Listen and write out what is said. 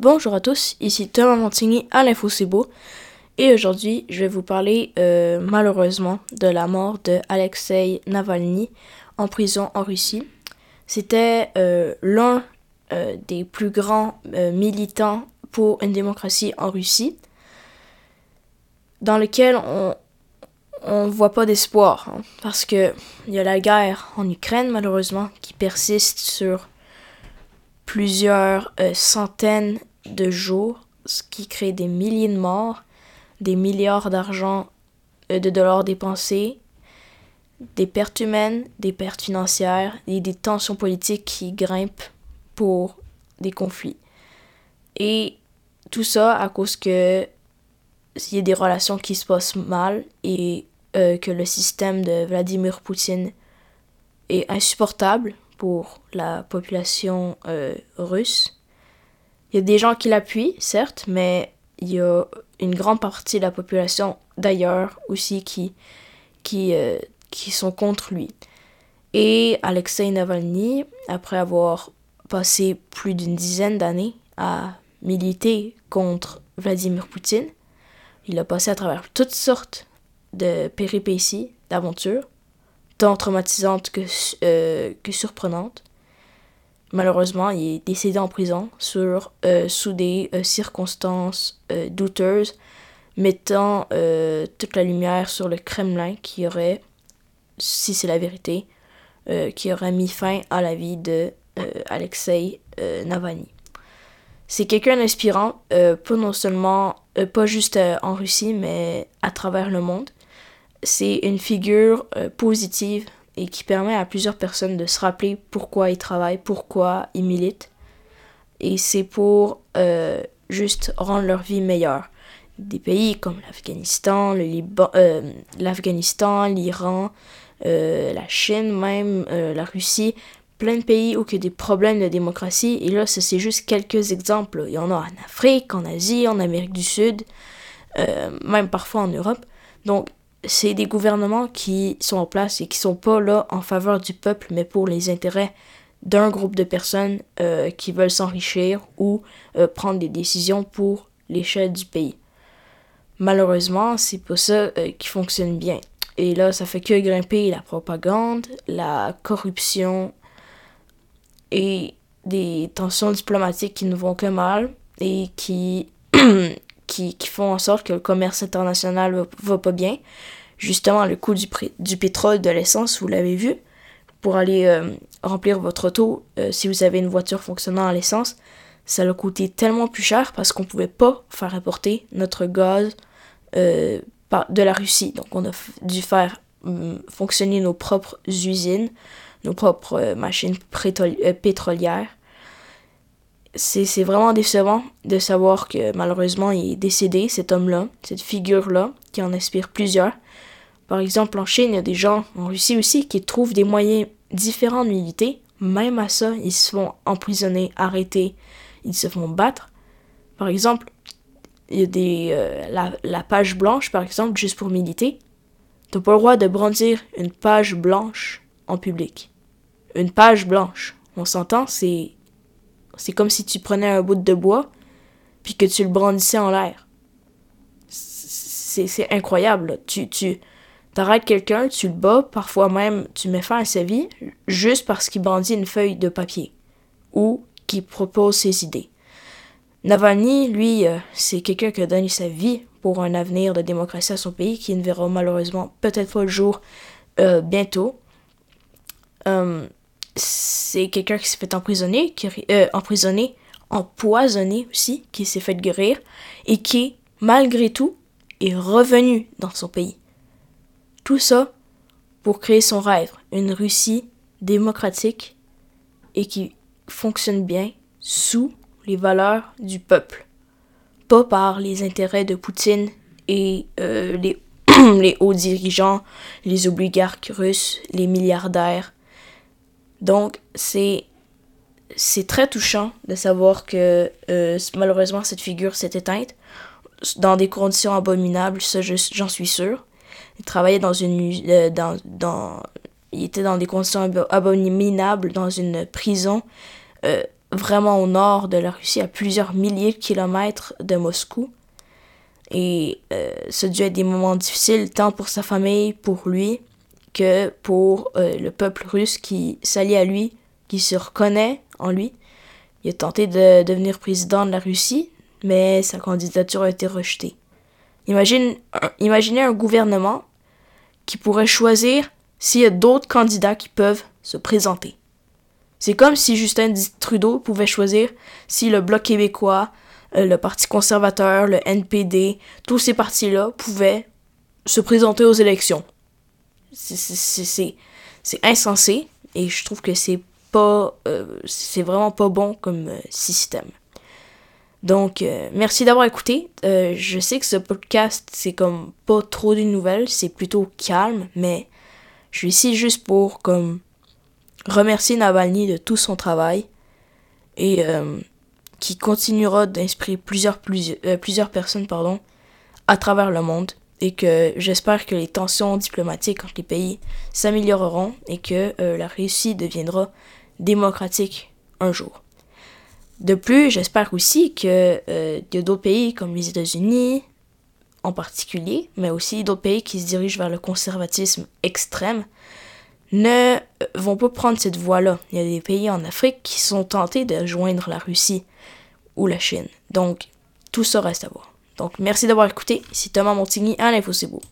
Bonjour à tous, ici Thomas Montigny à l'Info C'est Beau. Et aujourd'hui, je vais vous parler euh, malheureusement de la mort de Alexei Navalny en prison en Russie. C'était euh, l'un euh, des plus grands militants pour une démocratie en Russie, dans lequel on on voit pas d'espoir, hein, parce que il y a la guerre en Ukraine malheureusement qui persiste sur plusieurs centaines de jours, ce qui crée des milliers de morts des milliards d'argent euh, de dollars dépensés, des pertes humaines, des pertes financières et des tensions politiques qui grimpent pour des conflits. Et tout ça à cause que il y a des relations qui se passent mal et euh, que le système de Vladimir Poutine est insupportable pour la population euh, russe. Il y a des gens qui l'appuient, certes, mais il y a une grande partie de la population d'ailleurs aussi qui, qui, euh, qui sont contre lui. Et Alexei Navalny, après avoir passé plus d'une dizaine d'années à militer contre Vladimir Poutine, il a passé à travers toutes sortes de péripéties, d'aventures, tant traumatisantes que, euh, que surprenantes. Malheureusement, il est décédé en prison sur, euh, sous des euh, circonstances euh, douteuses, mettant toute la lumière sur le Kremlin qui aurait, si c'est la vérité, qui aurait mis fin à la vie de Alexei Navalny. C'est quelqu'un d'inspirant, pas non seulement, pas juste en Russie, mais à travers le monde. C'est une figure positive et qui permet à plusieurs personnes de se rappeler pourquoi ils travaillent, pourquoi ils militent. Et c'est pour euh, juste rendre leur vie meilleure. Des pays comme l'Afghanistan, euh, l'Iran, euh, la Chine même, la Russie, plein de pays où il y a des problèmes de démocratie. Et là, c'est juste quelques exemples. Il y en a en Afrique, en Asie, en Amérique du Sud, même parfois en Europe. Donc, c'est des gouvernements qui sont en place et qui sont pas là en faveur du peuple, mais pour les intérêts d'un groupe de personnes euh, qui veulent s'enrichir ou euh, prendre des décisions pour l'échelle du pays. Malheureusement, c'est pas ça euh, qui fonctionne bien. Et là, ça fait que grimper la propagande, la corruption et des tensions diplomatiques qui ne vont que mal et qui qui, font en sorte que le commerce international va, pas bien. Justement, le coût du, pétrole, de l'essence, vous l'avez vu, pour aller euh, remplir votre auto, euh, si vous avez une voiture fonctionnant à l'essence, ça a coûté tellement plus cher parce qu'on pouvait pas faire importer notre gaz euh, de la Russie. Donc on a dû faire hum, fonctionner nos propres usines, nos propres machines pétrolières c'est vraiment décevant de savoir que malheureusement il est décédé, cet homme-là, cette figure-là, qui en inspire plusieurs. Par exemple, en Chine, il y a des gens, en Russie aussi, qui trouvent des moyens différents de militer. Même à ça, ils se font emprisonner, arrêter, ils se font battre. Par exemple, il y a des, euh, la, la, page blanche, par exemple, juste pour militer. T'as pas le droit de brandir une page blanche en public. Une page blanche. On s'entend, c'est c'est comme si tu prenais un bout de bois, puis que tu le brandissais en l'air. C'est incroyable. Tu, arrêtes quelqu'un, tu le bats, parfois même tu mets fin à sa vie, juste parce qu'il brandit une feuille de papier ou qu'il propose ses idées. Navalny, lui, euh, c'est quelqu'un qui a donné sa vie pour un avenir de démocratie à son pays qui ne verra malheureusement peut-être pas le jour euh, bientôt. Euh, c'est quelqu'un qui s'est fait emprisonner, qui, euh, empoisonné aussi, qui s'est fait guérir et qui, malgré tout, est revenu dans son pays. Tout ça pour créer son rêve, une Russie démocratique et qui fonctionne bien sous les valeurs du peuple, pas par les intérêts de Poutine et euh, les, les hauts dirigeants, les oligarques russes, les milliardaires, donc, c'est c'est très touchant de savoir que euh, malheureusement cette figure s'est éteinte dans des conditions abominables, ça j'en suis sûr. Il travaillait dans une euh, dans, dans il était dans des conditions abominables dans une prison euh, vraiment au nord de la Russie, à plusieurs milliers de kilomètres de Moscou. Et a dû être des moments difficiles, tant pour sa famille, pour lui, que pour euh, le peuple russe qui s'allie à lui, qui se reconnaît en lui. Il a tenté de devenir président de la Russie, mais sa candidature a été rejetée. Imagine, imaginez un gouvernement qui pourrait choisir s'il y a d'autres candidats qui peuvent se présenter. C'est comme si Justin Trudeau pouvait choisir si le Bloc québécois, euh, le Parti conservateur, le NPD, tous ces partis-là pouvaient se présenter aux élections. C'est insensé et je trouve que c'est pas euh, vraiment pas bon comme euh, système. Donc merci d'avoir écouté. je sais que ce podcast c'est comme pas trop de nouvelles, c'est plutôt calme, mais je suis ici juste pour comme remercier Navalny de tout son travail et qui continuera d'inspirer plusieurs, plusieurs, euh, plusieurs personnes pardon, à travers le monde et que j'espère que les tensions diplomatiques entre les pays s'amélioreront et que euh, la Russie deviendra démocratique un jour. De plus, j'espère aussi que euh, d'autres pays comme les États-Unis en particulier, mais aussi d'autres pays qui se dirigent vers le conservatisme extrême, ne vont pas prendre cette voie-là. Il y a des pays en Afrique qui sont tentés de joindre la Russie ou la Chine. Donc, tout ça reste à voir. Donc, merci d'avoir écouté. Ici Thomas Montigny à l'Info C'est Beau.